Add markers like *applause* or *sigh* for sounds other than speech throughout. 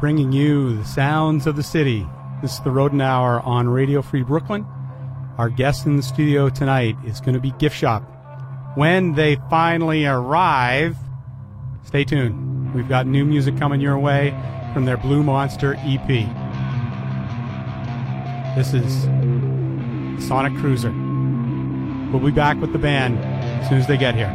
bringing you the sounds of the city. This is the Rodent Hour on Radio Free Brooklyn. Our guest in the studio tonight is going to be Gift Shop. When they finally arrive, stay tuned. We've got new music coming your way from their Blue Monster EP. This is Sonic Cruiser. We'll be back with the band as soon as they get here.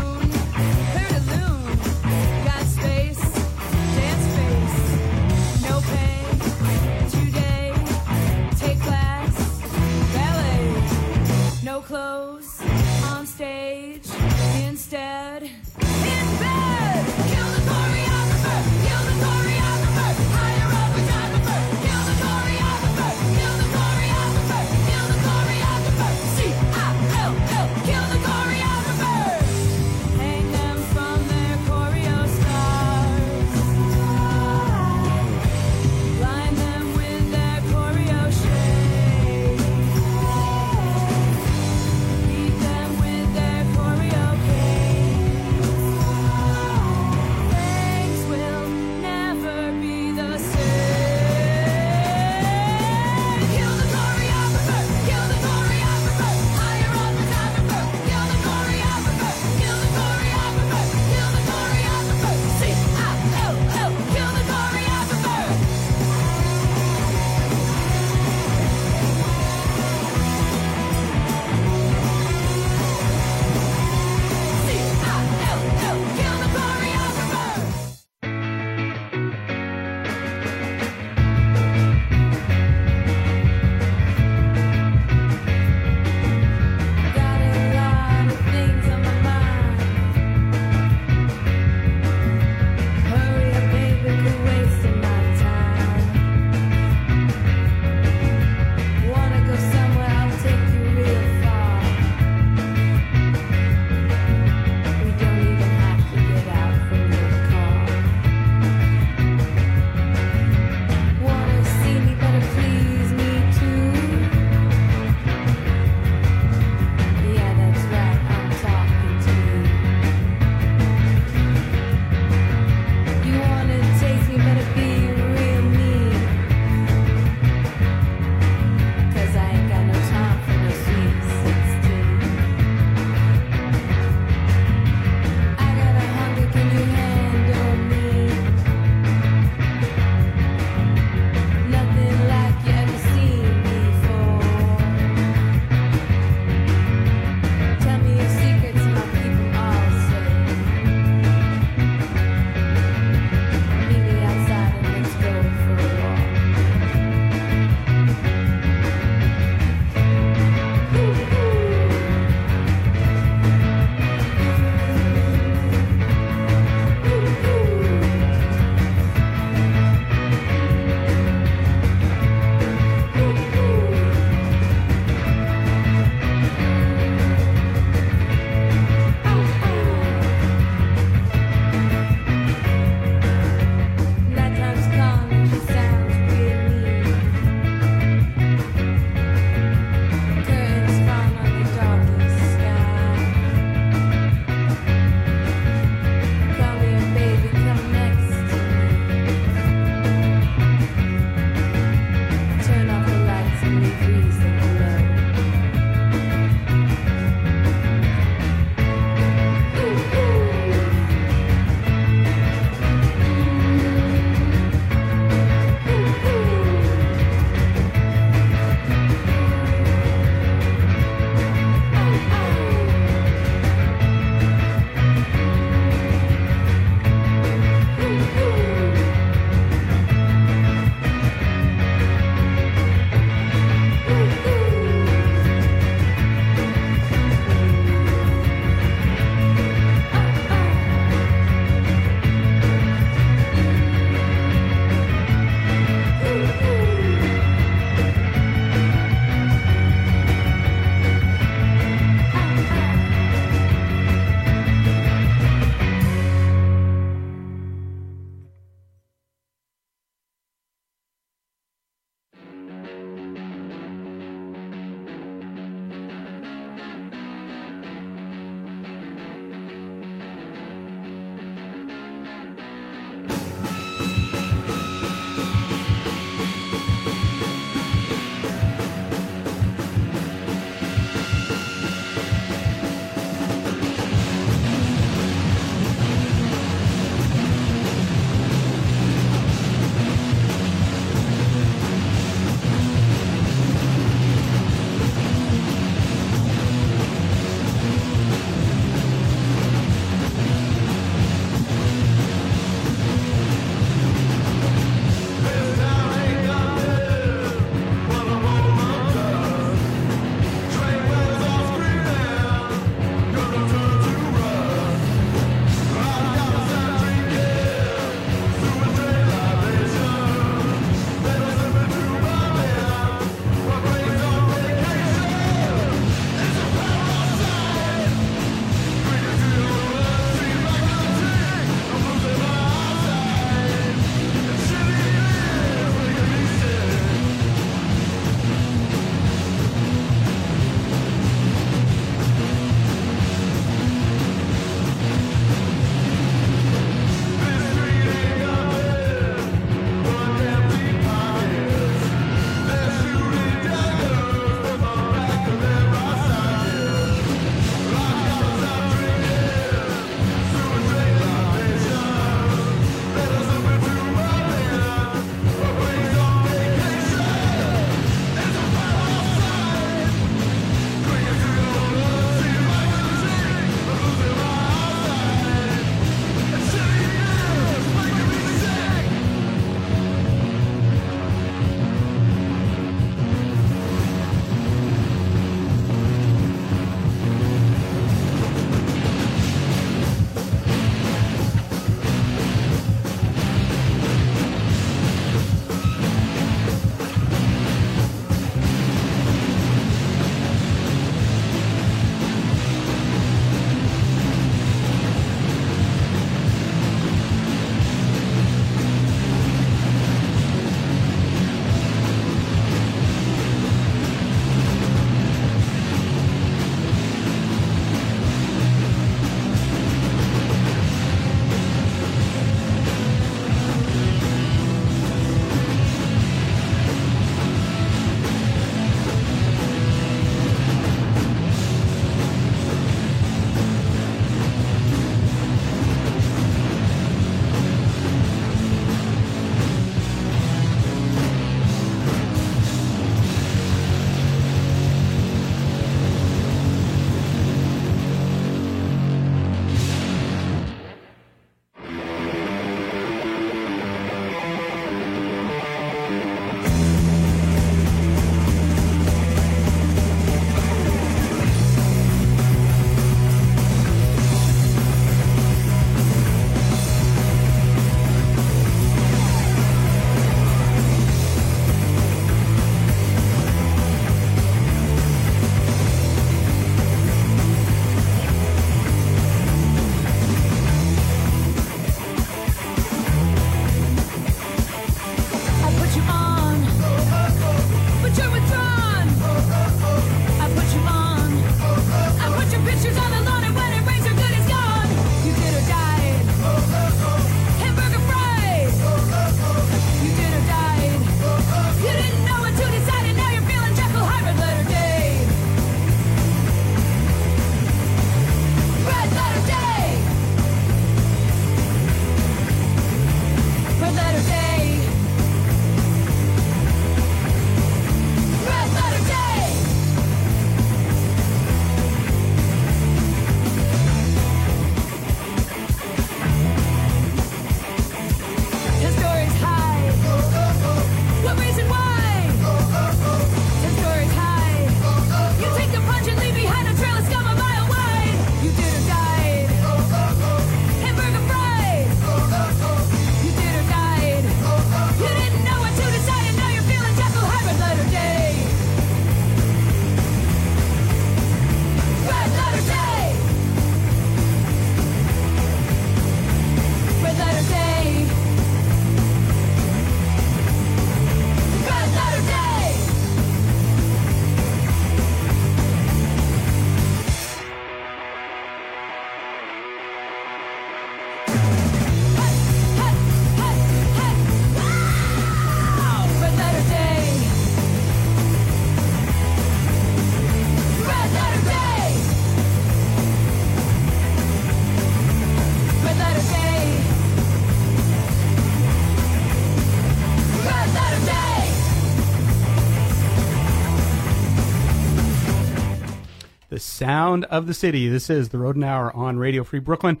Sound of the city. This is the Rodent Hour on Radio Free Brooklyn.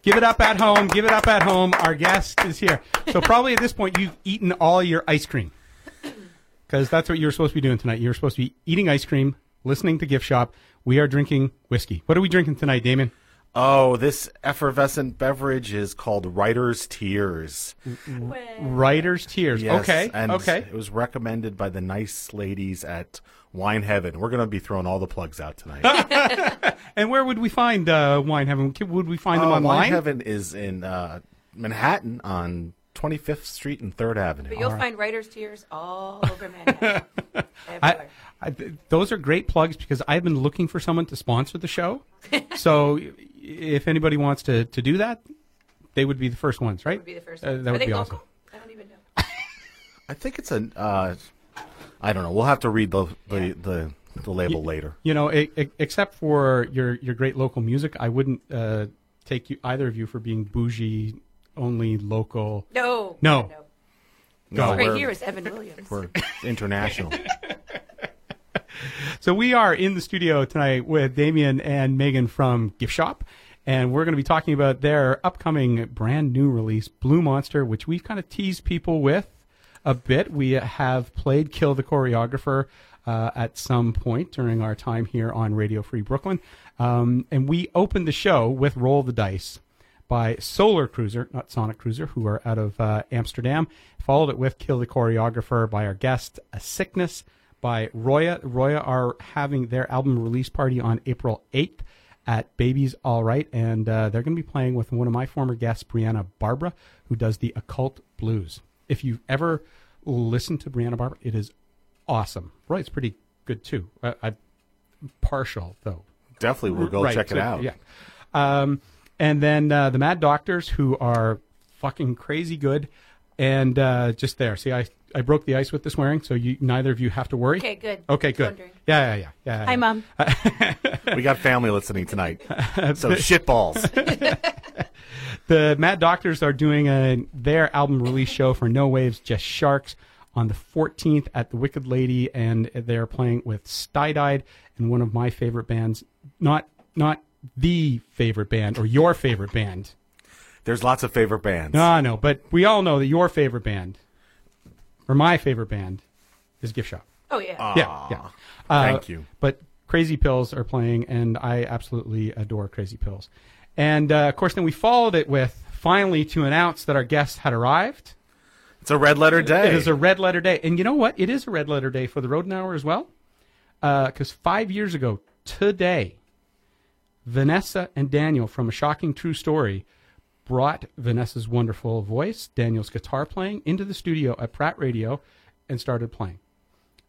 Give it up at home. Give it up at home. Our guest is here. So probably at this point you've eaten all your ice cream because that's what you're supposed to be doing tonight. You're supposed to be eating ice cream, listening to Gift Shop. We are drinking whiskey. What are we drinking tonight, Damon? Oh, this effervescent beverage is called Writer's Tears. Writer's Tears. Yes, okay. and okay. It was recommended by the nice ladies at Wine Heaven. We're going to be throwing all the plugs out tonight. *laughs* *laughs* And where would we find uh, Wine Heaven? Would we find them Uh, online? Wine Heaven is in uh, Manhattan on 25th Street and 3rd Avenue. But you'll find writer's tears all *laughs* over Manhattan. I, I, those are great plugs because I've been looking for someone to sponsor the show. so if anybody wants to, to do that, they would be the first ones, right? would be the first Uh, that Are would they be local? awesome. I don't even know. I think it's a. I don't know. We'll have to read the the, the, the label later. You know, e- e- except for your your great local music, I wouldn't uh, take you either of you for being bougie, only local. No. No. no. No, Right here is Evan Williams. we're international. *laughs* So we are in the studio tonight with Damien and Megan from Gift Shop, and we're going to be talking about their upcoming brand new release, Blue Monster, which we've kind of teased people with a bit. We have played Kill the Choreographer uh, at some point during our time here on Radio Free Brooklyn, um, and we opened the show with Roll the Dice by Solar Cruiser, not Sonic Cruiser, who are out of uh, Amsterdam. Followed it with Kill the Choreographer by our guest, A Sickness by Roya. Roya are having their album release party on April 8th at Baby's All Right, and uh, they're going to be playing with one of my former guests, Brianna Barbara, who does the Occult Blues. If you've ever listened to Brianna Barber, it is awesome. Roy's pretty good too. I, I'm partial though. Definitely, we'll go Right, check it out. Yeah. Um, and then uh, the Mad Doctors, who are fucking crazy good, and uh, just there. See, I I broke the ice with the swearing, so you neither of you have to worry. Okay, good. Okay, good. Yeah, yeah, yeah, yeah. Hi, Mom. *laughs* We got family listening tonight. *laughs* so shitballs. *laughs* The Mad Doctors are doing a, their album release show for No Waves, Just Sharks on the 14th at the Wicked Lady, and they're playing with Stydied and one of my favorite bands. Not not the favorite band or your favorite band. There's lots of favorite bands. No, I know, but we all know that your favorite band, or my favorite band, is Gift Shop. Oh, yeah. yeah, yeah. Uh, Thank you. But Crazy Pills are playing, and I absolutely adore Crazy Pills. And uh, of course, then we followed it with finally to announce that our guest had arrived. It's a red letter day. It is a red letter day, and you know what? It is a red letter day for the Rodent Hour as well, because five years ago today, Vanessa and Daniel from A Shocking True Story brought Vanessa's wonderful voice, Daniel's guitar playing, into the studio at Pratt Radio and started playing.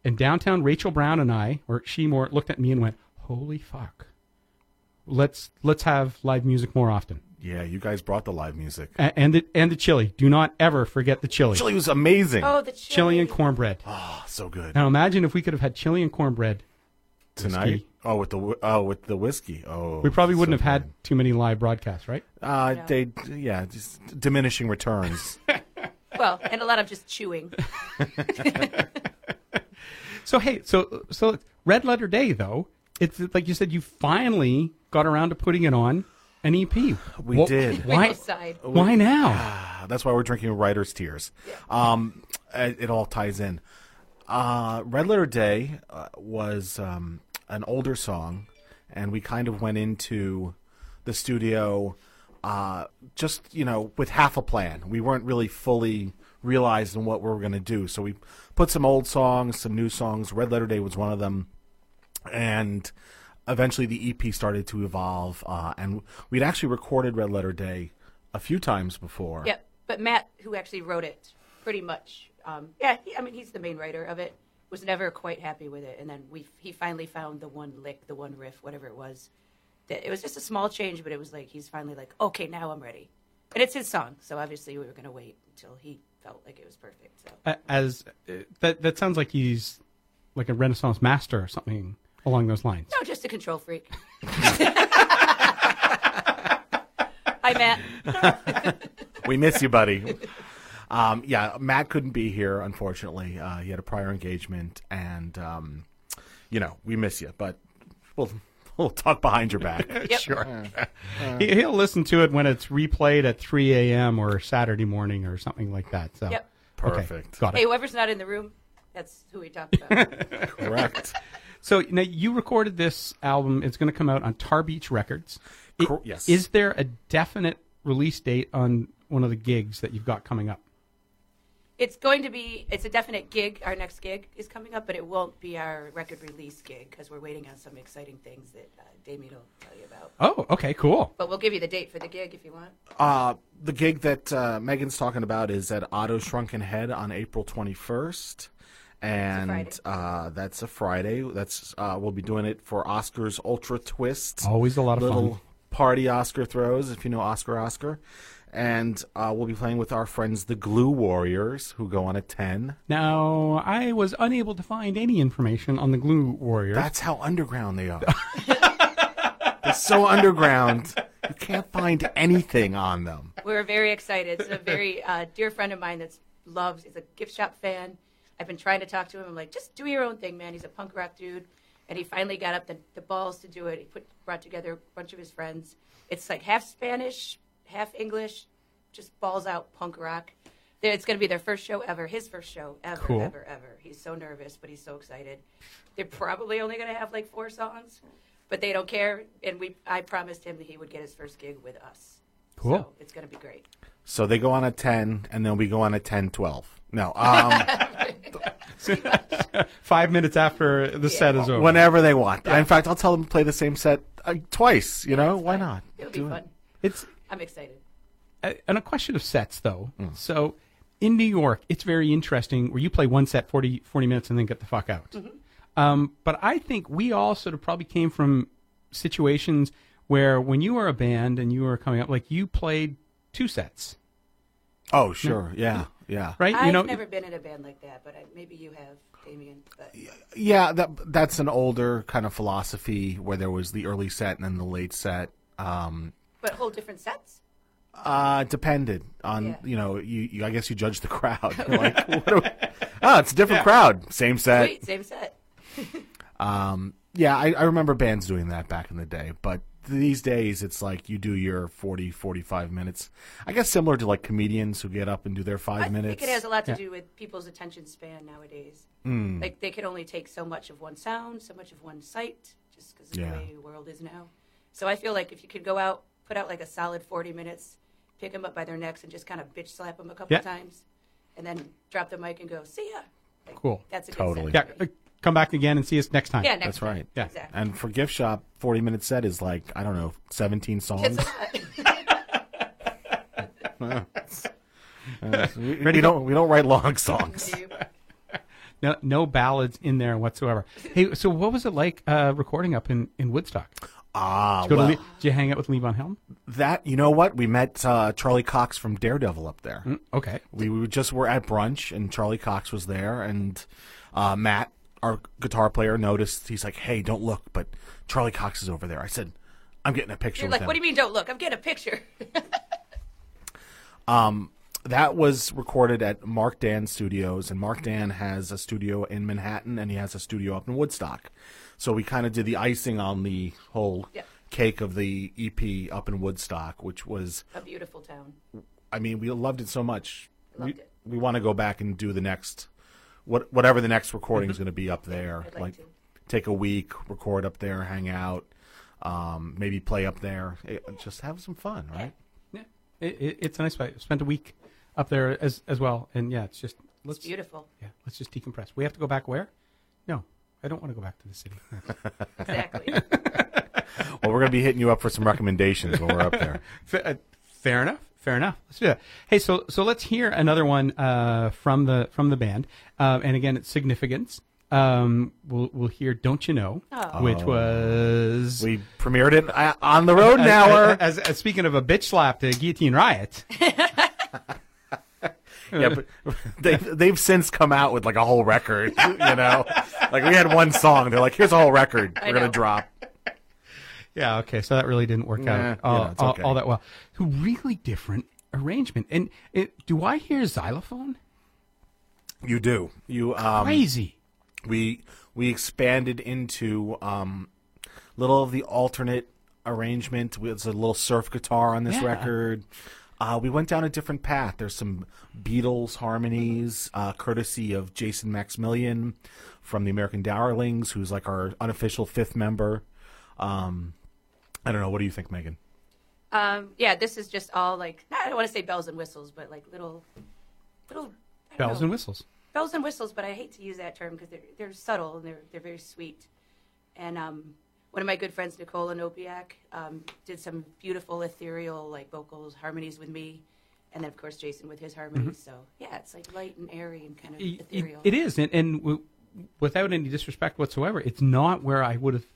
And downtown, Rachel Brown and I, or she more, looked at me and went, "Holy fuck! Let's let's have live music more often." yeah, you guys brought the live music. A- And the, and the chili. Do not ever forget the chili. Chili was amazing. Oh, the chili. Chili and cornbread. Oh, so good. Now imagine if we could have had chili and cornbread Tonight? whiskey. Oh, with the whi- oh with the whiskey. Oh, We probably wouldn't have good. had too many live broadcasts, right? Uh, No. they yeah, just diminishing returns. *laughs* Well, and a lot of just chewing. *laughs* So hey, so so Red Letter Day though, it's like you said, you finally got around to putting it on an EP. *sighs* We Wha- did. Why? Both side. Why now? Ah, That's why we're drinking writer's tears. Um, it, it all ties in. Uh, Red Letter Day uh, was um, an older song, and we kind of went into the studio uh, just you know with half a plan. We weren't really fully realizing what we were going to do, so we put some old songs, some new songs. Red Letter Day was one of them, and eventually the EP started to evolve. Uh, and we'd actually recorded Red Letter Day a few times before. Yep. But Matt, who actually wrote it, pretty much, um, yeah, he, I mean, he's the main writer of it, was never quite happy with it. And then we he finally found the one lick, the one riff, whatever it was. That it was just a small change, but it was like he's finally like, okay, now I'm ready. And it's his song, so obviously we were going to wait until he felt like it was perfect. So As uh, that that sounds like he's like a Renaissance master or something along those lines. no, just a control freak. *laughs* Hi, Matt. *laughs* we miss you, buddy. Um, yeah, Matt couldn't be here, unfortunately. Uh, he had a prior engagement, and um, you know we miss you. But we'll *laughs* we'll talk behind your back. Yep. Sure. he, he'll listen to it when it's replayed at 3 a.m. or Saturday morning or something like that. So Yep. okay, Perfect. got it. Hey, whoever's not in the room, that's who we talked about. Correct. So now you recorded this album. It's going to come out on Tar Beach Records. I- Cor- yes. Is there a definite release date on one of the gigs that you've got coming up? it's going to be, it's a definite gig. Our next gig is coming up, but it won't be our record release gig because we're waiting on some exciting things that uh, Damien will tell you about. Oh, okay, cool. But we'll give you the date for the gig if you want. Uh, the gig that uh, Megan's talking about is at Otto's Shrunken Head on April 21st. And Friday. uh, that's a Friday. That's uh, we'll be doing it for Oscar's Ultra Twist. Always a lot of little fun. party Oscar throws, if you know Oscar Oscar. And uh, we'll be playing with our friends the Glue Warriors, who go on at 10. Now, I was unable to find any information on the Glue Warriors. That's how underground they are. *laughs* They're so underground, you can't find anything on them. We're very excited. It's a very uh, dear friend of mine that's loves. He's a gift shop fan. I've been trying to talk to him. I'm like, just do your own thing, man. He's a punk rock dude, and he finally got up the, the balls to do it. He put brought together a bunch of his friends. It's like half Spanish, half English, just balls out punk rock. It's going to be their first show ever. His first show ever, Cool. ever, ever. He's so nervous, but he's so excited. They're probably only going to have like four songs, but they don't care. And we, I promised him that he would get his first gig with us. Cool. So it's going to be great. So they go on a 10, and then we go on a 10, 12. No, um, *laughs* *laughs* Five minutes after the set is over. whenever they want. In fact, I'll tell them to play the same set uh, twice. You know, why not? It'll be it. fun. It's I'm excited. uh, and a question of sets, though. So in New York, it's very interesting where you play one set 40, 40 minutes and then get the fuck out. Um, but I think we all sort of probably came from situations where when you were a band and you were coming up, like you played two sets, Oh, sure. Yeah, yeah. right? I've you know, never been in a band like that, but I, maybe you have, Damien. But Yeah, that that's an older kind of philosophy where there was the early set and then the late set. Um, but whole different sets. uh, depended on Yeah. you know you, you I guess you judge the crowd. *laughs* You're like, what do we- *laughs* oh, it's a different crowd, same set. Sweet, same set. *laughs* Um, yeah, I, I remember bands doing that back in the day, but these days it's like you do your 40, 45 minutes. I guess similar to like comedians who get up and do their five I minutes. think it has a lot to Yeah. do with people's attention span nowadays. Hmm. Like they can only take so much of one sound, so much of one sight, just because of Yeah. the way the world is now. So I feel like if you could go out, put out like a solid 40 minutes, pick them up by their necks, and just kind of bitch slap them a couple Yeah. times, and then drop the mic and go, "See ya." Like, Cool. That's a Totally. set yeah, for me. Come back again and see us next time. Yeah, next That's time. right. Yeah. Exactly. And for gift shop, forty minute set is like I don't know, seventeen songs. It's a. Uh, *laughs* *laughs* we, we don't we don't write long songs. No, no ballads in there whatsoever. Hey, so what was it like uh, recording up in, in Woodstock? Ah, Did you, to well, Le- did you hang out with Levon Helm? that you know what? We met uh, Charlie Cox from Daredevil up there. Mm, okay. We, we just were at brunch and Charlie Cox was there and uh, Matt, our guitar player, noticed. He's like, "Hey, don't look, but Charlie Cox is over there." I said, "I'm getting a picture You're like, him." what do you mean? Don't look. I'm getting a picture. *laughs* Um, that was recorded at Mark Dan Studios, and Mark Dan has a studio in Manhattan and he has a studio up in Woodstock. So we kind of did the icing on the whole cake of the EP up in Woodstock, which was, a beautiful town. I mean, we loved it so much. Loved we it. we want to go back and do the next, what whatever the next recording is going to be up there. I'd like to. take a week, record up there, hang out, um, maybe play up there, Eh, just have some fun, right? Yeah, it, it, it's a nice place. Spent a week up there as as well, and yeah, it's just let's It's beautiful. yeah, let's just decompress. We have to go back where? No, I don't want to go back to the city. *laughs* Exactly. *laughs* Well, we're going to be hitting you up for some recommendations when we're up there. *laughs* Uh, fair enough. Fair enough. Let's do that. Hey, so so let's hear another one uh, from the from the band, uh, and again, it's significance. Um, we'll we'll hear "Don't You Know," Oh. which was We premiered it uh, on the road now. As, as, as speaking of a bitch slap to guillotine riot. *laughs* *laughs* yeah, but they they've since come out with like a whole record. *laughs* You know, like we had one song. They're like, "Here's a whole record. I We're gonna drop." Yeah, okay, so that really didn't work Nah, out you know, it's all- okay. all that well. Really different arrangement. And it, do I hear xylophone? You do. You um, Crazy. we we expanded into um, little of the alternate arrangement. There's a little surf guitar on this Yeah. record. Uh, we went down a different path. There's some Beatles harmonies, uh, courtesy of Jason Maximilian from the American Darlings, who's like our unofficial fifth member. Um, I don't know. What do you think, Megan? Um, yeah, this is just all like I don't want to say bells and whistles, but like little, little Bells know. and whistles. bells and whistles. But I hate to use that term because they're they're subtle and they're they're very sweet. And um, one of my good friends, Nicola Nopiak, um, did some beautiful ethereal like vocals harmonies with me, and then of course Jason with his harmonies. So yeah, it's like light and airy and kind of it- ethereal. it is, and, and w- without any disrespect whatsoever, it's not where I would have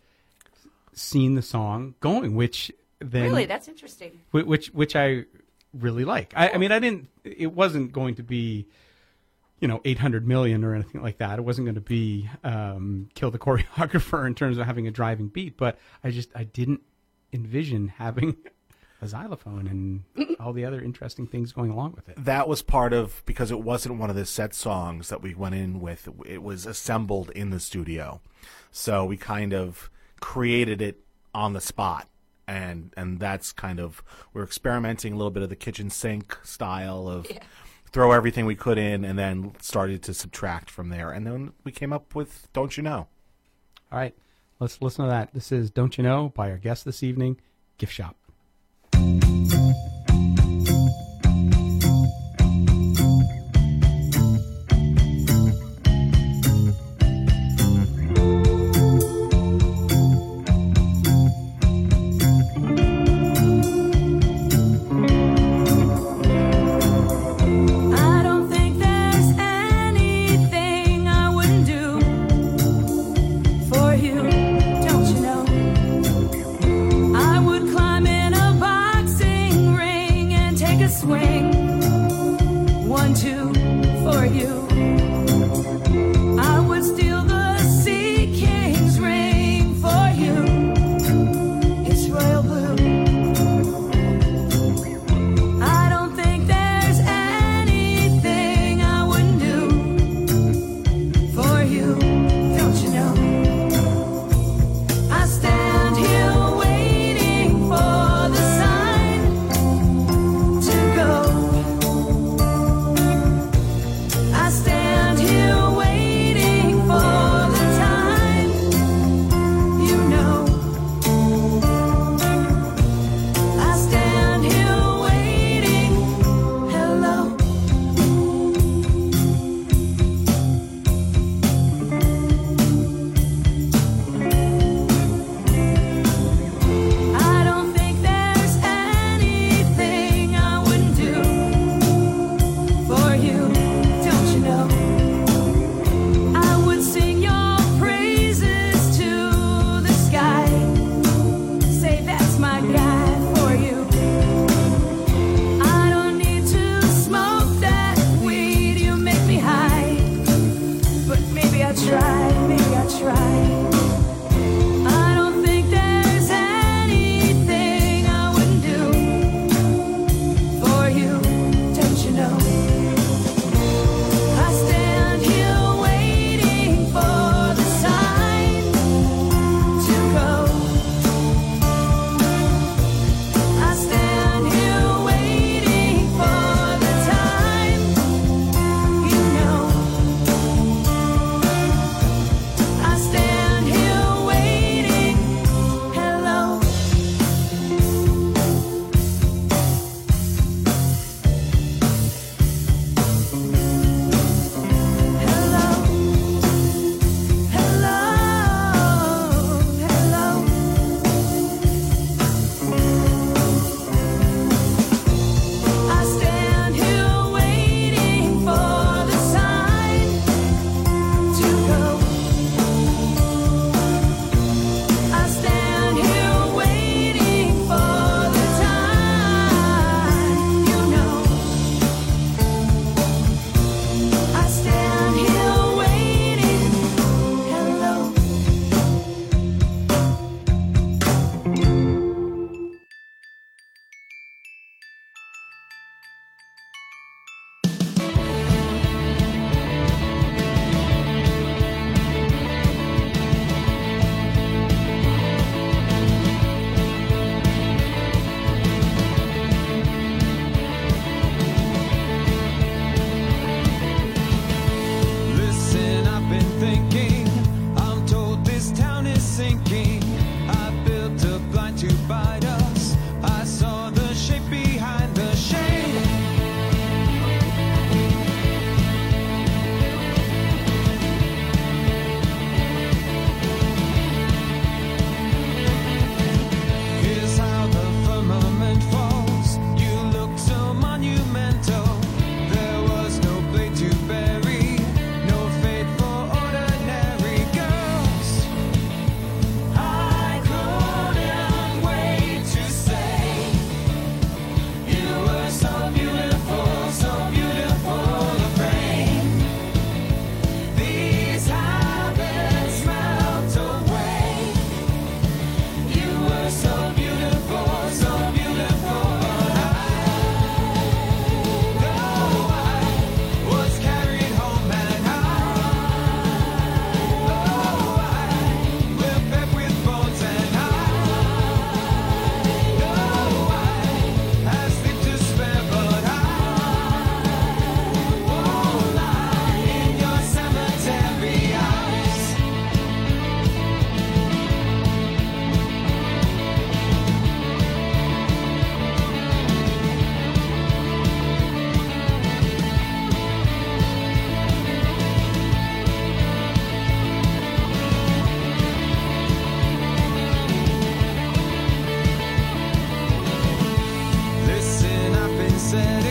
seen the song going. Which then, really, that's interesting. which which I really like. I, I mean, I didn't. It wasn't going to be, you know, eight hundred million or anything like that. It wasn't going to be um, kill the *laughs* choreographer in terms of having a driving beat. But I just I didn't envision having *laughs* a xylophone and *laughs* all the other interesting things going along with it. that was part of because it wasn't one of the set songs that we went in with. It was assembled in the studio, so we kind of created it on the spot, and and that's kind of we're experimenting a little bit of the kitchen sink style of Yeah. throw everything we could in, and then started to subtract from there, and then we came up with "Don't You Know." All right, let's listen to that. This is "Don't You Know" by our guest this evening, Gift Shop. said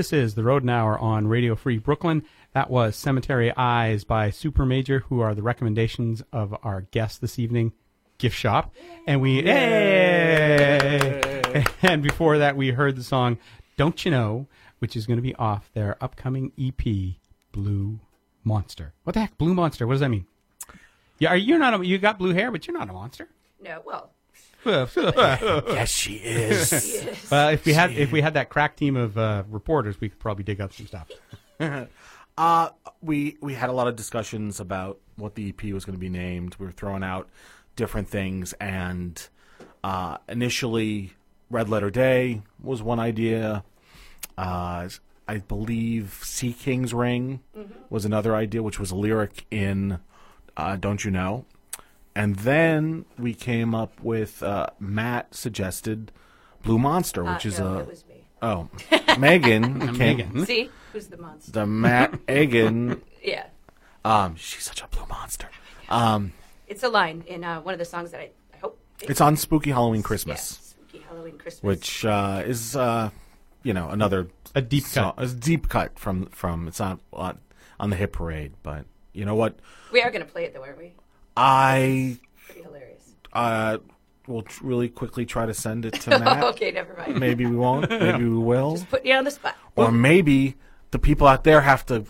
This is the Rodent Hour on Radio Free Brooklyn. That was Cemetery Eyes by Supermajor, who are the recommendations of our guest this evening, Giftshop. And we, Yay! *laughs* And before that, we heard the song Don't You Know, which is going to be off their upcoming EP, Blue Monster. What the heck, Blue Monster? What does that mean? Yeah, are- you're not. A, you got blue hair, but you're not a monster. No, well, *laughs* yes, she is. yes. Well, if we had if we had that crack team of uh, reporters, we could probably dig up some stuff. *laughs* Uh, we we had a lot of discussions about what the EP was going to be named. We were throwing out different things, and uh, initially, Red Letter Day was one idea. Uh, I believe Sea King's Ring was another idea, which was a lyric in uh, "Don't You Know." And then we came up with uh, Matt suggested Blue Monster, Uh, which is no, a it was me. oh Megan *laughs* came, Megan. *laughs* See, who's the monster? the Matt Egan *laughs* Yeah, um, she's such a blue monster. Um, it's a line in uh, one of the songs that I, I hope. it's on Spooky Halloween yeah, Christmas, spooky Halloween Christmas. which uh, is uh, you know another A deep so- cut. a deep cut from from it's not on, on the hit parade, but you know what? we are going to play it though, aren't we? I Pretty hilarious. uh, will tr- really quickly try to send it to *laughs* Matt. okay, never mind. Maybe we won't. *laughs* Maybe we will. Just Put you on the spot. Or maybe the people out there have to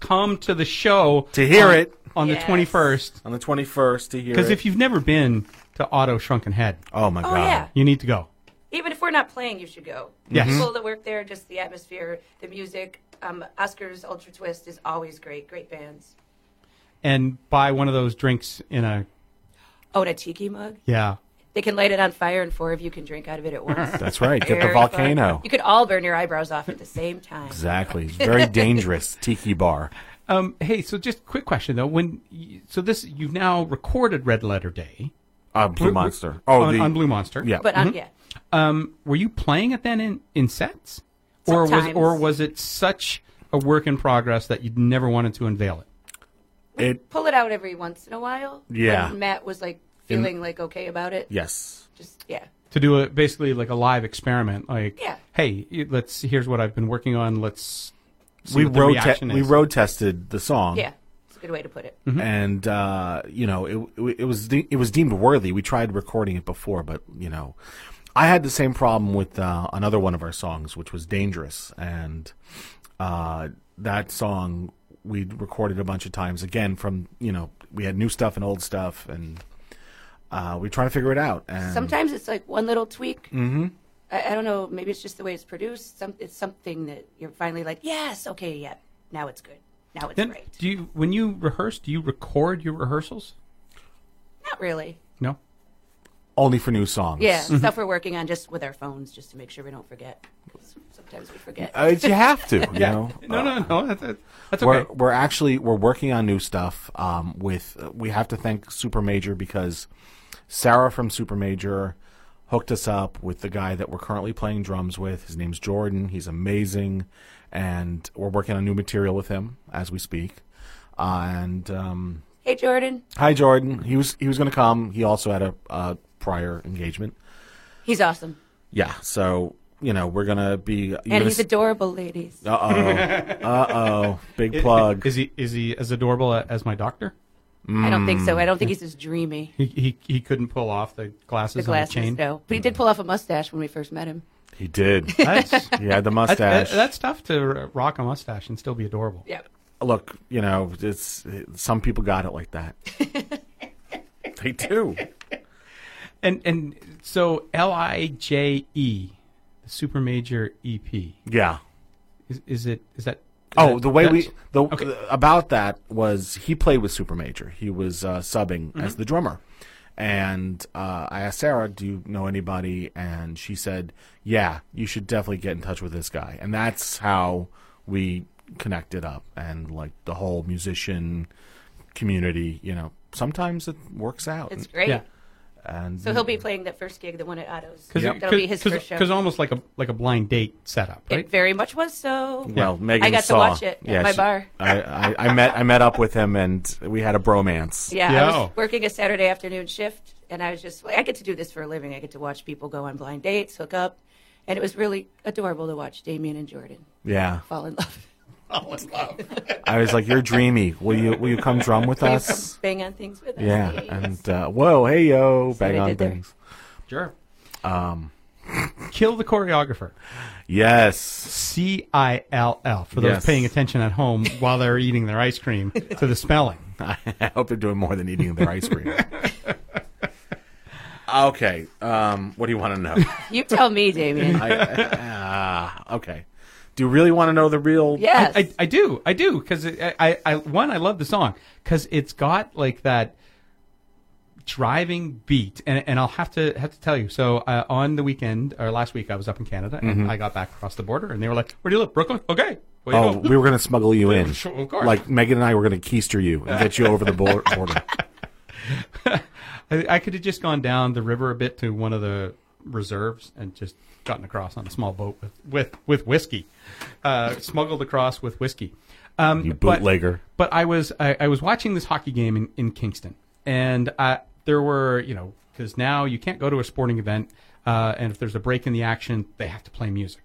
Come to the show to hear on, it on the twenty first. on the twenty first to hear it. Because if you've never been to Otto's Shrunken Head, oh my Oh god, yeah. you need to go. Even if we're not playing, you should go. Yes. People that work there, just the atmosphere, the music. Um, Oscar's Ultra Twist is always great. Great bands. And buy one of those drinks in a Oh, and a tiki mug. yeah. They can light it on fire, and four of you can drink out of it at once. *laughs* that's right. Get the Very fun. volcano. You could all burn your eyebrows off at the same time. Exactly. It's very dangerous *laughs* tiki bar. Um, hey, so just quick question though. When y- so this you've now recorded Red Letter Day Uh, Blue Monster. Oh, on, the, on Blue Monster. Yeah. But um, yeah, Um, were you playing it then in, in sets, or was Sometimes. or was it such a work in progress that you never wanted to unveil it? It. pull it out every once in a while. Yeah. When Matt was like feeling like okay about it. Yes. Just yeah. To do a basically like a live experiment, like Yeah. hey, y- let's here's what I've been working on. Let's see We what the road te- reaction we is. road tested the song. Yeah. It's a good way to put it. And uh, you know, it, it it was de- it was deemed worthy. We tried recording it before, but you know, I had the same problem with uh, another one of our songs, which was "Dangerous," and uh, that song we recorded a bunch of times. Again, from you know, we had new stuff and old stuff, and uh, we try to figure it out. And Sometimes it's like one little tweak. Mm-hmm. I, I don't know. Maybe it's just the way it's produced. Some it's something that you're finally like, yes, okay, yeah, now it's good. Now it's Then, great. do you when you rehearse? Do you record your rehearsals? Not really. No. Only for new songs. Yeah, stuff we're working on just with our phones, just to make sure we don't forget. Sometimes we forget. Uh, you have to. You *laughs* know? No, no, no. That's, that's- that's we're okay. we're actually we're working on new stuff. Um, with we have to thank Supermajor because Sarah from Supermajor hooked us up with the guy that we're currently playing drums with. His name's Jordan. He's amazing, and we're working on new material with him as we speak. Uh, and um, hey, Jordan, hi, Jordan. He was he was going to come. He also had a, a prior engagement. he's awesome, Yeah, so you know we're gonna be. and he's adorable, ladies. Uh oh. *laughs* Uh oh. Big plug. Is he is he as adorable as my doctor? I don't think so. I Mm. don't think he's as dreamy. He he, he couldn't pull off the The glasses glasses, on the chain. no, but he did pull off a mustache when we first met him. He did. That's, He had the *laughs* that's, mustache. that's tough to rock a mustache and still be adorable. Yeah, Look, you know, it's some people got it like that. *laughs* they do. And and so L I J E, the Supermajor EP. Yeah. Is, is it is that? is Oh, that- the way we the Okay. about that was he played with Supermajor. He was uh, subbing Mm-hmm. as the drummer, and uh, I asked Sarah, "Do you know anybody?" And she said, "Yeah, you should definitely get in touch with this guy." And that's how we connected up, and like the whole musician community. You know, sometimes it works out. it's great. Yeah. And So he'll be playing that first gig, the one at Otto's. Cause, That'll be his first show. Because almost like a like a blind date setup, right? It very much was so. Well, Megan I got to watch it at my she- bar. I, I, I met I met up with him and we had a bromance. Yeah, I was working a Saturday afternoon shift, and I was just like, I get to do this for a living. I get to watch people go on blind dates, hook up, and it was really adorable to watch Damien and Jordan Yeah. fall in love. *laughs* I was like, "You're dreamy. Will you will you come drum with us?" bang on things with us? Yeah. Yes. And uh, whoa, hey yo, bang on did there. things. Sure. Um, Cill the Choreographer. Yes. C I L L for those Yes. paying attention at home while they're eating their ice cream to the spelling. *laughs* I hope they're doing more than eating their ice cream. okay. Um, what do you want to know? You tell me, Damien. I, ah, okay. Do you really want to know the real? yes. I, I do, I do, because I, I, I, one, I love the song because it's got like that driving beat, and, and I'll have to have to tell you. So uh, on the weekend or last week, I was up in Canada, and I got back across the border, and they were like, "Where do you live? Brooklyn? Okay, where you Oh, go?" we were going to smuggle you in. Sure, of course. Like Megan and I were going to keister you and get you over the *laughs* border. I, I could have just gone down the river a bit to one of the reserves and just gotten across on a small boat with with, with whiskey, uh, smuggled across with whiskey. Um, You but- bootlegger. But, I was I, I was watching this hockey game in, in Kingston, and uh, there were you know because now you can't go to a sporting event, uh, and if there's a break in the action, they have to play music.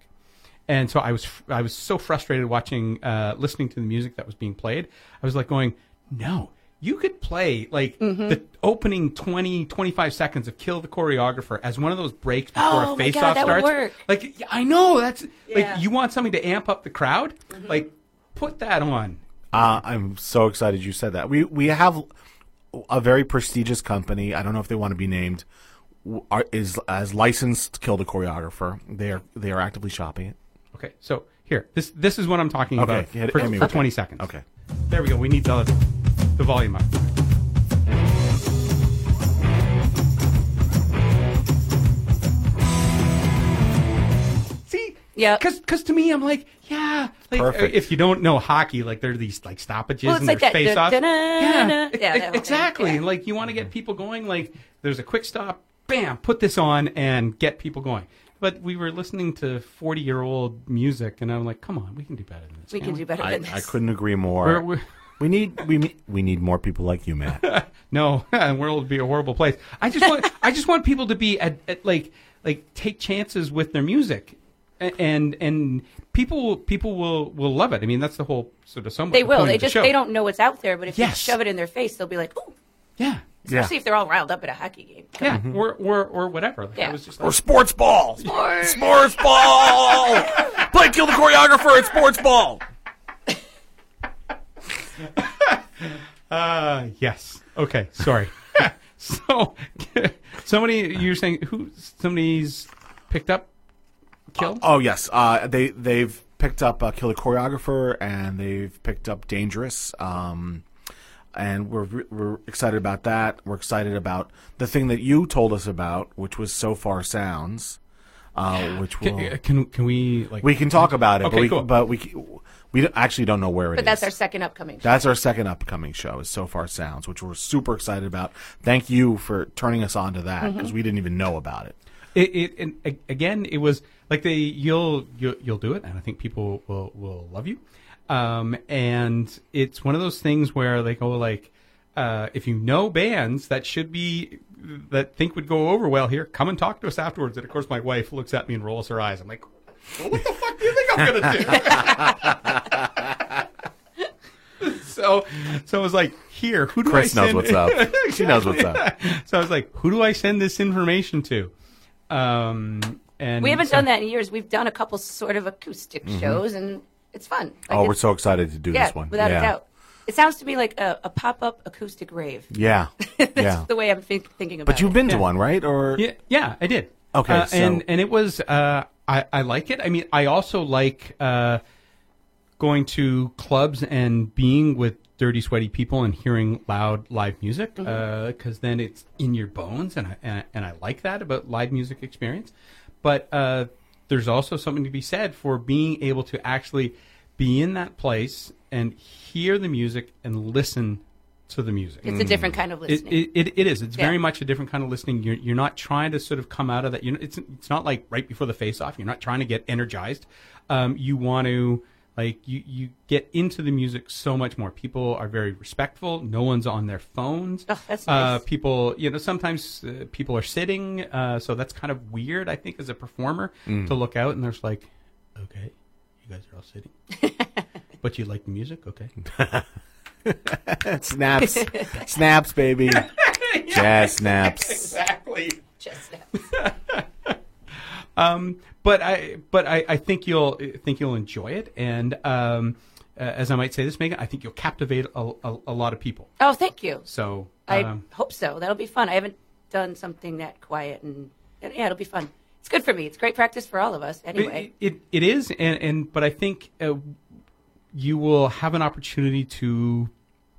And so I was I was so frustrated watching uh, listening to the music that was being played. I was like going, no, you could play like the opening 20 25 seconds of Cill the Choreographer as one of those breaks before Oh a my face God, off that would starts. work. Like I know that's Yeah. like you want something to amp up the crowd, like put that on. Uh, I'm so excited you said that. We we have a very prestigious company. I don't know if they want to be named. Are, is as licensed to kill the choreographer. They are they are actively shopping it. Okay, so here this this is what I'm talking Okay, about hit- for, for with it. 20 seconds. Okay. There we go. We need the the volume up. See? Yeah. Because to me, I'm like, yeah. Like, Perfect. If you don't know hockey, like there are these like stoppages Well, and like there's that. face offs. Yeah, Yeah, that whole thing. exactly. Yeah. Like you want to get people going. Like there's a quick stop. Bam! Put this on and get people going. But we were listening to 40 year old music, and I'm like, come on, we can do better than this. We can't can do better I, than this. I couldn't agree more. We're, we're, we need we we need more people like you, Matt. *laughs* No, *laughs* the world would be a horrible place. I just want I just want people to be at, at like like take chances with their music, and and people will people will will love it. I mean, that's the whole sort of somewhat. They will. They of the just show. they don't know what's out there, but if Yes. you shove it in their face, they'll be like, "Ooh!" Yeah, Especially if they're all riled up at a hockey game. yeah, or or or whatever. Like, I Yeah. was just or sports ball. Sports ball. *laughs* Play kill the choreographer at sports ball. *laughs* uh, yes. Okay, sorry. *laughs* so *laughs* somebody you're saying who somebody's picked up kill? Oh yes, uh, they they've picked up uh, Cill the Choreographer and they've picked up Dangerous, um, and we're we're excited about that. We're excited about the thing that you told us about, which was Sofar Sounds, uh, which will, Can, can can we like we can talk about it, Okay, but we cool. but we we actually don't know where it is. But that's our second upcoming. show. That's our second upcoming show is Sofar Sounds, which we're super excited about. Thank you for turning us on to that Mm-hmm. because we didn't even know about it. It, it and again, it was like they you'll you'll, you'll do it, and I think people will will love you. Um, and it's one of those things where they go like, uh, if you know bands that should be that think would go over well here, come and talk to us afterwards. And of course, my wife looks at me and rolls her eyes. I'm like, well, what the fuck do you think I'm gonna do? *laughs* so, so I was like, here, who do Chris I knows what's up. *laughs* She knows what's up. so I was like, who do I send this information to? Um, and we haven't so- done that in years. We've done a couple sort of acoustic shows, and it's fun. Like Mm-hmm. Oh, we're so excited to do yeah, this one. without yeah. a doubt. It sounds to me like a, a pop-up acoustic rave. Yeah. *laughs* That's yeah. the way I'm think, thinking about it. But you've it. been to Yeah. one, right? Or Yeah, yeah, I did. Okay, Uh, so- and and it was uh, I I like it. I mean, I also like uh, going to clubs and being with dirty, sweaty people and hearing loud live music because then it's in your bones, and I, and I and I like that about live music experience. But uh, there's also something to be said for being able to actually be in that place and hear the music and listen to the music. It's a different kind of listening. it, it, it is. It's Yeah. very much a different kind of listening. You're, you're not trying to sort of come out of that. You know, it's it's not like right before the face off. You're not trying to get energized. Um, you want to Like you, you get into the music so much more. People are very respectful. No one's on their phones. Oh, that's Uh, nice. people, you know, sometimes uh, people are sitting, uh, so that's kind of weird. I think as a performer to look out and there's like, okay, you guys are all sitting, *laughs* but you like the music, okay? *laughs* snaps, *laughs* snaps, baby. *laughs* Jazz snaps. Exactly. Just Um, but I, but I, I think you'll think you'll enjoy it, and um, uh, as I might say this, Megan, I think you'll captivate a, a, a lot of people. oh, thank you. So I um, hope so. That'll be fun. I haven't done something that quiet, and, and yeah, it'll be fun. It's good for me. It's great practice for all of us. Anyway, It, it, it is, and, and but I think uh, you will have an opportunity to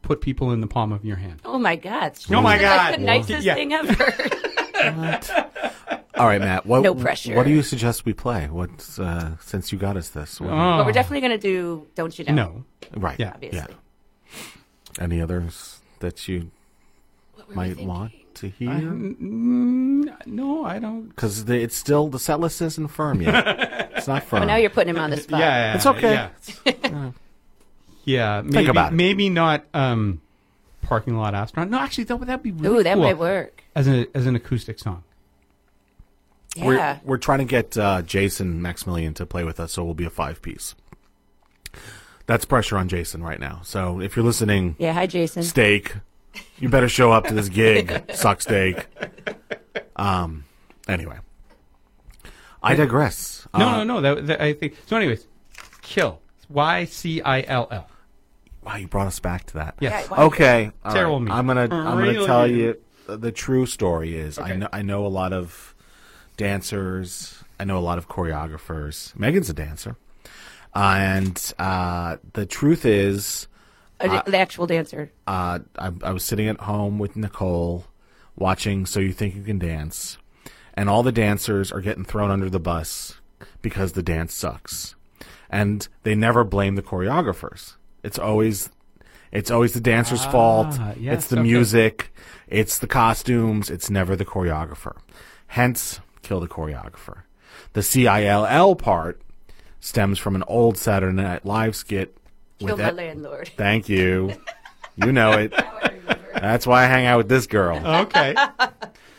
put people in the palm of your hand. oh my God! Oh my God. Like the nicest Yeah. thing ever. *laughs* All right, Matt. What, No pressure. What do you suggest we play? What's uh, since you got us this? What- but we're definitely gonna do. Don't you know? No, right. yeah. Obviously. Any others that you What were we might thinking? want to hear? Mm, no, I don't. Because it's still the set list isn't firm yet. it's not firm. Well, now you're putting him on the spot. Yeah, It's okay. Yeah, yeah maybe, about it. Maybe not um, parking lot astronaut. No, actually, that would that'd be really Ooh, that cool might work. as an as an acoustic song. Yeah. We're we're trying to get uh, Jason Maximilian to play with us, so we'll be a five piece. That's pressure on Jason right now. So if you're listening, yeah. Hi, Jason. steak, you better show up to this gig. *laughs* Suck steak. Um. Anyway, I digress. No, Uh, no, no. That, that I think so. Anyways, kill. Y C I L L. Wow, you brought us back to that. Yes. Yeah, Okay. all Terrible right. me. I'm gonna I'm gonna tell you the true story is I know I know a lot of dancers. I know a lot of choreographers. Megan's a dancer, uh, and uh, the truth is, Uh, the actual dancer. uh, I, I was sitting at home with Nicole, watching So You Think You Can Dance, and all the dancers are getting thrown under the bus because the dance sucks, and they never blame the choreographers. It's always it's always the dancer's ah, fault. yes, it's the okay. music. It's the costumes. It's never the choreographer. Hence, kill the choreographer. The C I L L part stems from an old Saturday Night Live skit. Kill with my that- landlord. *laughs* Thank you. You know it. *laughs* That's why I hang out with this girl. Okay.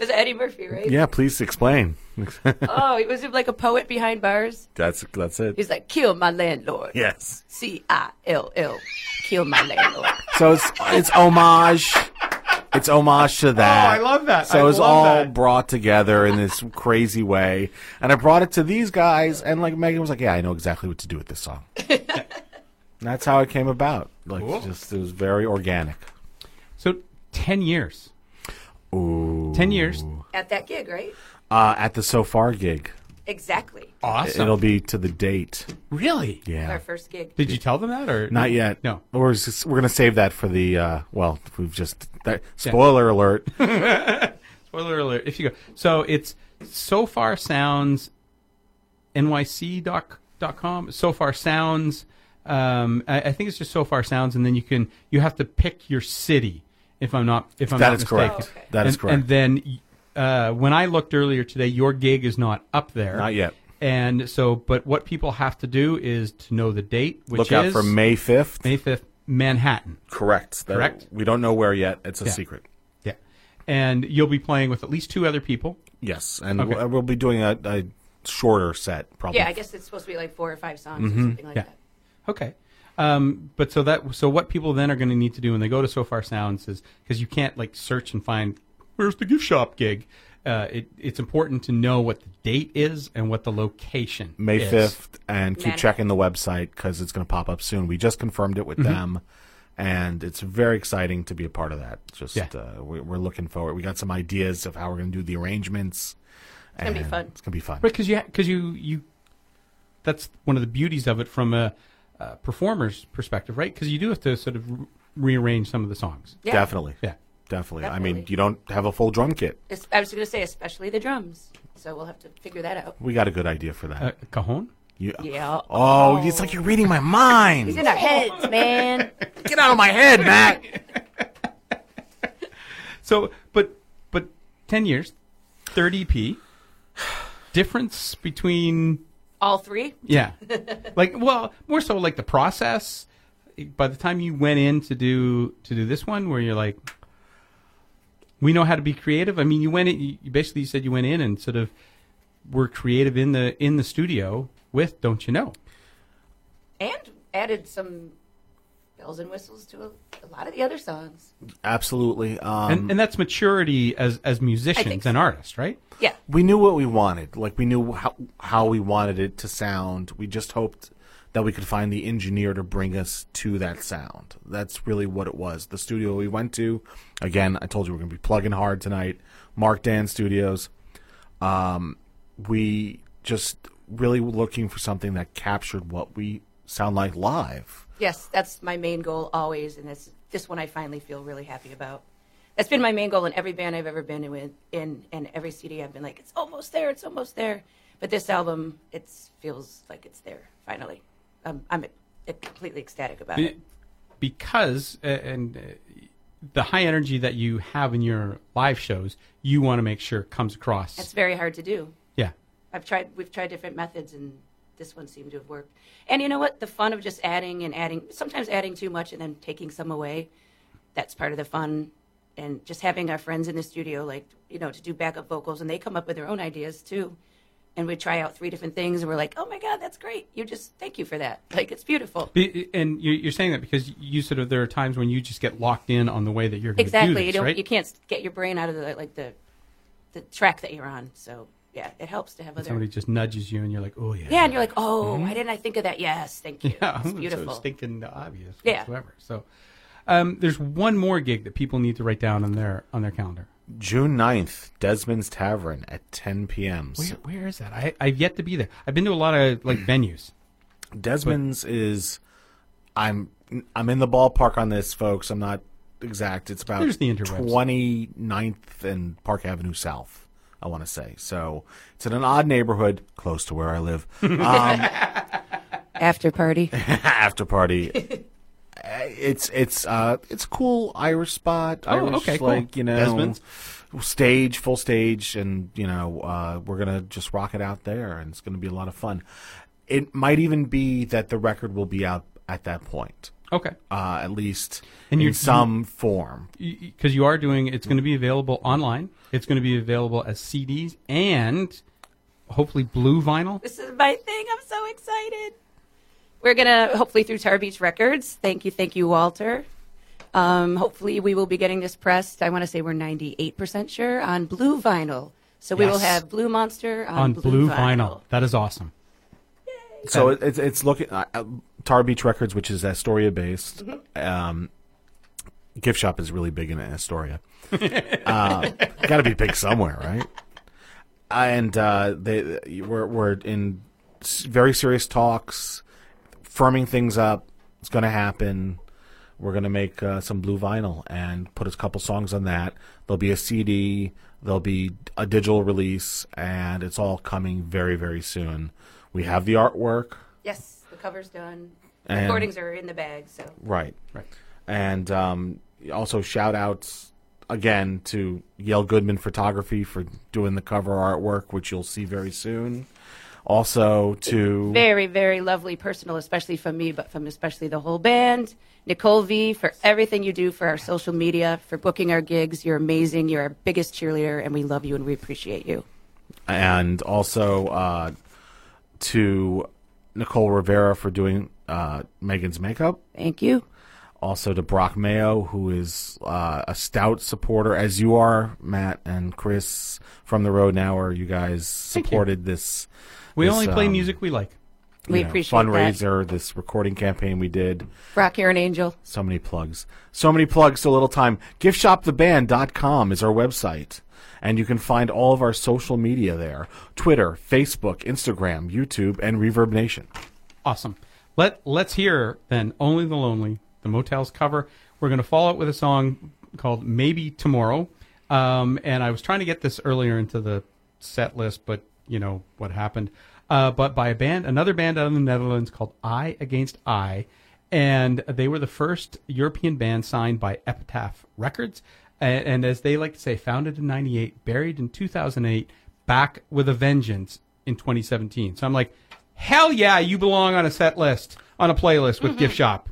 Is *laughs* it Eddie Murphy, right? Yeah, please explain. *laughs* Oh, he was like a poet behind bars. That's that's it. He's like, kill my landlord. Yes. C I L L. Kill my landlord. *laughs* So it's it's homage. It's homage to that. Oh, I love that. So I it's all that. brought together in this crazy way, and I brought it to these guys, and like Megan was like, "Yeah, I know exactly what to do with this song." *laughs* That's how it came about. Like, Cool. just it was very organic. So ten years. Ooh. Ten years. At that gig, right? Uh, at the Sofar gig, Exactly. Awesome. it'll be to the date. really. Yeah. Our first gig. Did you tell them that or Not yet. No. We're just, we're gonna save that for the uh well, we've just that, spoiler alert. *laughs* Spoiler alert. If you go, so it's sofar sounds nyc dot com. Sofar Sounds. Um, I, I think it's just Sofar Sounds, and then you can you have to pick your city. If I'm not if I'm That not is mistaken. correct. Oh, okay. That is and, correct. And then uh, when I looked earlier today, your gig is not up there. Not yet. And so, but what people have to do is to know the date, which Look out is for May fifth. May fifth, Manhattan. Correct. That- Correct. We don't know where yet. It's a Yeah. secret. Yeah, and you'll be playing with at least two other people. Yes, and Okay. we'll, we'll be doing a, a shorter set, probably. Yeah, I guess it's supposed to be like four or five songs Mm-hmm. or something like Yeah. that. Okay. Um, but so that so what people then are going to need to do when they go to Sofar Sounds is because you can't like search and find where's the Giftshop gig. Uh, it, it's important to know what the date is and what the location. May is. fifth, and keep Manhattan. checking the website because it's going to pop up soon. We just confirmed it with Mm-hmm. them, and it's very exciting to be a part of that. Just Yeah. uh, we, we're looking forward. We got some ideas of how we're going to do the arrangements. It's gonna be fun. It's going to be fun. Right, because you because you you that's one of the beauties of it from a, uh performer's perspective, right? Because you do have to sort of re- rearrange some of the songs. Yeah. Definitely. Yeah. Definitely. I mean, you don't have a full drum kit. Es- I was going to say, especially the drums. So we'll have to figure that out. We got a good idea for that. Uh, cajon. You- Yeah. Oh, it's like you're reading my mind. He's in our heads, man. *laughs* Get out of my head, Matt. *laughs* So, but but ten years, thirty p. Difference between All three. Yeah. *laughs* like well, more so like the process. By the time you went in to do to do this one, where you're like, we know how to be creative. I mean, you went in. You basically said you went in and sort of were creative in the in the studio with Don't You Know. and added some bells and whistles to a, a lot of the other songs. Absolutely. Um, and, and that's maturity as as musicians so. and artists, right? Yeah, we knew what we wanted. Like we knew how how we wanted it to sound. We just hoped that we could find the engineer to bring us to that sound. That's really what it was. The studio we went to, again, I told you we're going to be plugging hard tonight. Mark Dan Studios. Um, we just really were looking for something that captured what we sound like live. yes, that's my main goal always, and this this one I finally feel really happy about. That's been my main goal in every band I've ever been in, in and every CD I've been like, it's almost there, it's almost there. But this album, it feels like it's there finally. Um, I'm completely ecstatic about it. because uh, and uh, the high energy that you have in your live shows, you want to make sure comes across. It's very hard to do. yeah. I've tried. We've tried different methods, and this one seemed to have worked. And you know what? The fun of just adding and adding, sometimes adding too much and then taking some away. That's part of the fun. And just having our friends in the studio, like you know, to do backup vocals, and they come up with their own ideas too. And we try out three different things, and we're like, "Oh my god, that's great! You just thank you for that. *laughs* Like it's beautiful." Be- And you're saying that because you sort of there are times when you just get locked in on the way that you're going to do Exactly. this, you don't. right? You can't get your brain out of the like the the track that you're on. So yeah, it helps to have other. Somebody just nudges you, and you're like, "Oh yeah, yeah, and you're like, "Oh, why didn't I think of that?" Yes, thank *laughs* you. yeah, it's *laughs* so beautiful. stinking obvious Yeah. whatsoever." So, um, there's one more gig that people need to write down on their on their calendar. June 9th, Desmond's Tavern at 10 p.m. Where, where is that? I, I've yet to be there. I've been to a lot of like *clears throat* venues. Desmond's is I'm I'm in the ballpark on this, folks. I'm not exact. It's about There's the interwebs. 29th and Park Avenue South. I want to say so. It's in an odd neighborhood close to where I live. *laughs* Um, After party. *laughs* after party. *laughs* It's it's uh it's a cool Irish spot. Oh, Irish okay, cool. like you know Desmond's. stage, full stage, and you know uh, we're gonna just rock it out there, and it's gonna be a lot of fun. It might even be that the record will be out at that point, Okay, uh, at least And in you're- some form. because you are doing. It's going to be available online. It's going to be available as CDs and hopefully blue vinyl. This is my thing. I'm so excited. We're gonna hopefully through Tar Beach Records. Thank you, thank you, Walter. Um, hopefully, we will be getting this pressed. I want to say we're 98% sure on blue vinyl. So we will have Blue Monster on, on blue vinyl. That is awesome. So it, it's it's looking uh, uh, Tar Beach Records, which is Astoria based. Um, Giftshop is really big in Astoria. *laughs* uh, Got to be big somewhere, right? And uh, they we're we're in s- very serious talks, firming things up. It's going to happen. We're going to make uh, some blue vinyl and put a couple songs on that. There'll be a CD. There'll be a digital release, and it's all coming very very soon. We have the artwork. Yes, the cover's done. And- Recordings are in the bag. So Right. Right. And um, also shout outs again to Yale Goodman Photography for doing the cover artwork, which you'll see very soon. Also to very, very lovely, personal, especially from me, but from especially the whole band. Nicole V for everything you do for our social media, for booking our gigs. You're amazing. You're our biggest cheerleader, and we love you and we appreciate you. and also uh, to Nicole Rivera for doing uh, Megan's makeup. Thank you. Also to Brock Mayo, who is uh, a stout supporter, as you are, Matt and Chris from the Rodent Hour, where you guys you. supported this. We this, only play um, music we like. We you know, appreciate that. fundraiser, this recording campaign we did. Rock, you're an angel. So many plugs. So many plugs, so little time. GiftShopTheBand.com is our website. And you can find all of our social media there Twitter, Facebook, Instagram, YouTube, and Reverb Nation. Awesome. Let Let's hear then "Only the Lonely," the Motels cover. We're going to follow it with a song called "Maybe Tomorrow." Um, and I was trying to get this earlier into the set list, but you know what happened. Uh, but by a band, another band out of the Netherlands called I Against I, and they were the first European band signed by Epitaph Records, and, and as they like to say, founded in '98, buried in 2008, back with a vengeance in 2017. So I'm like, hell yeah, you belong on a set list, on a playlist with mm-hmm. Giftshop.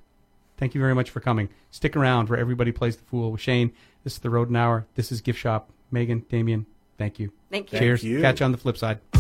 Thank you very much for coming. Stick around where everybody plays the fool with Shane. This is the Rodent Hour. This is Gift Shop. Megan, Damien, Thank you. Thank you. Cheers. Thank you. Catch you on the flip side.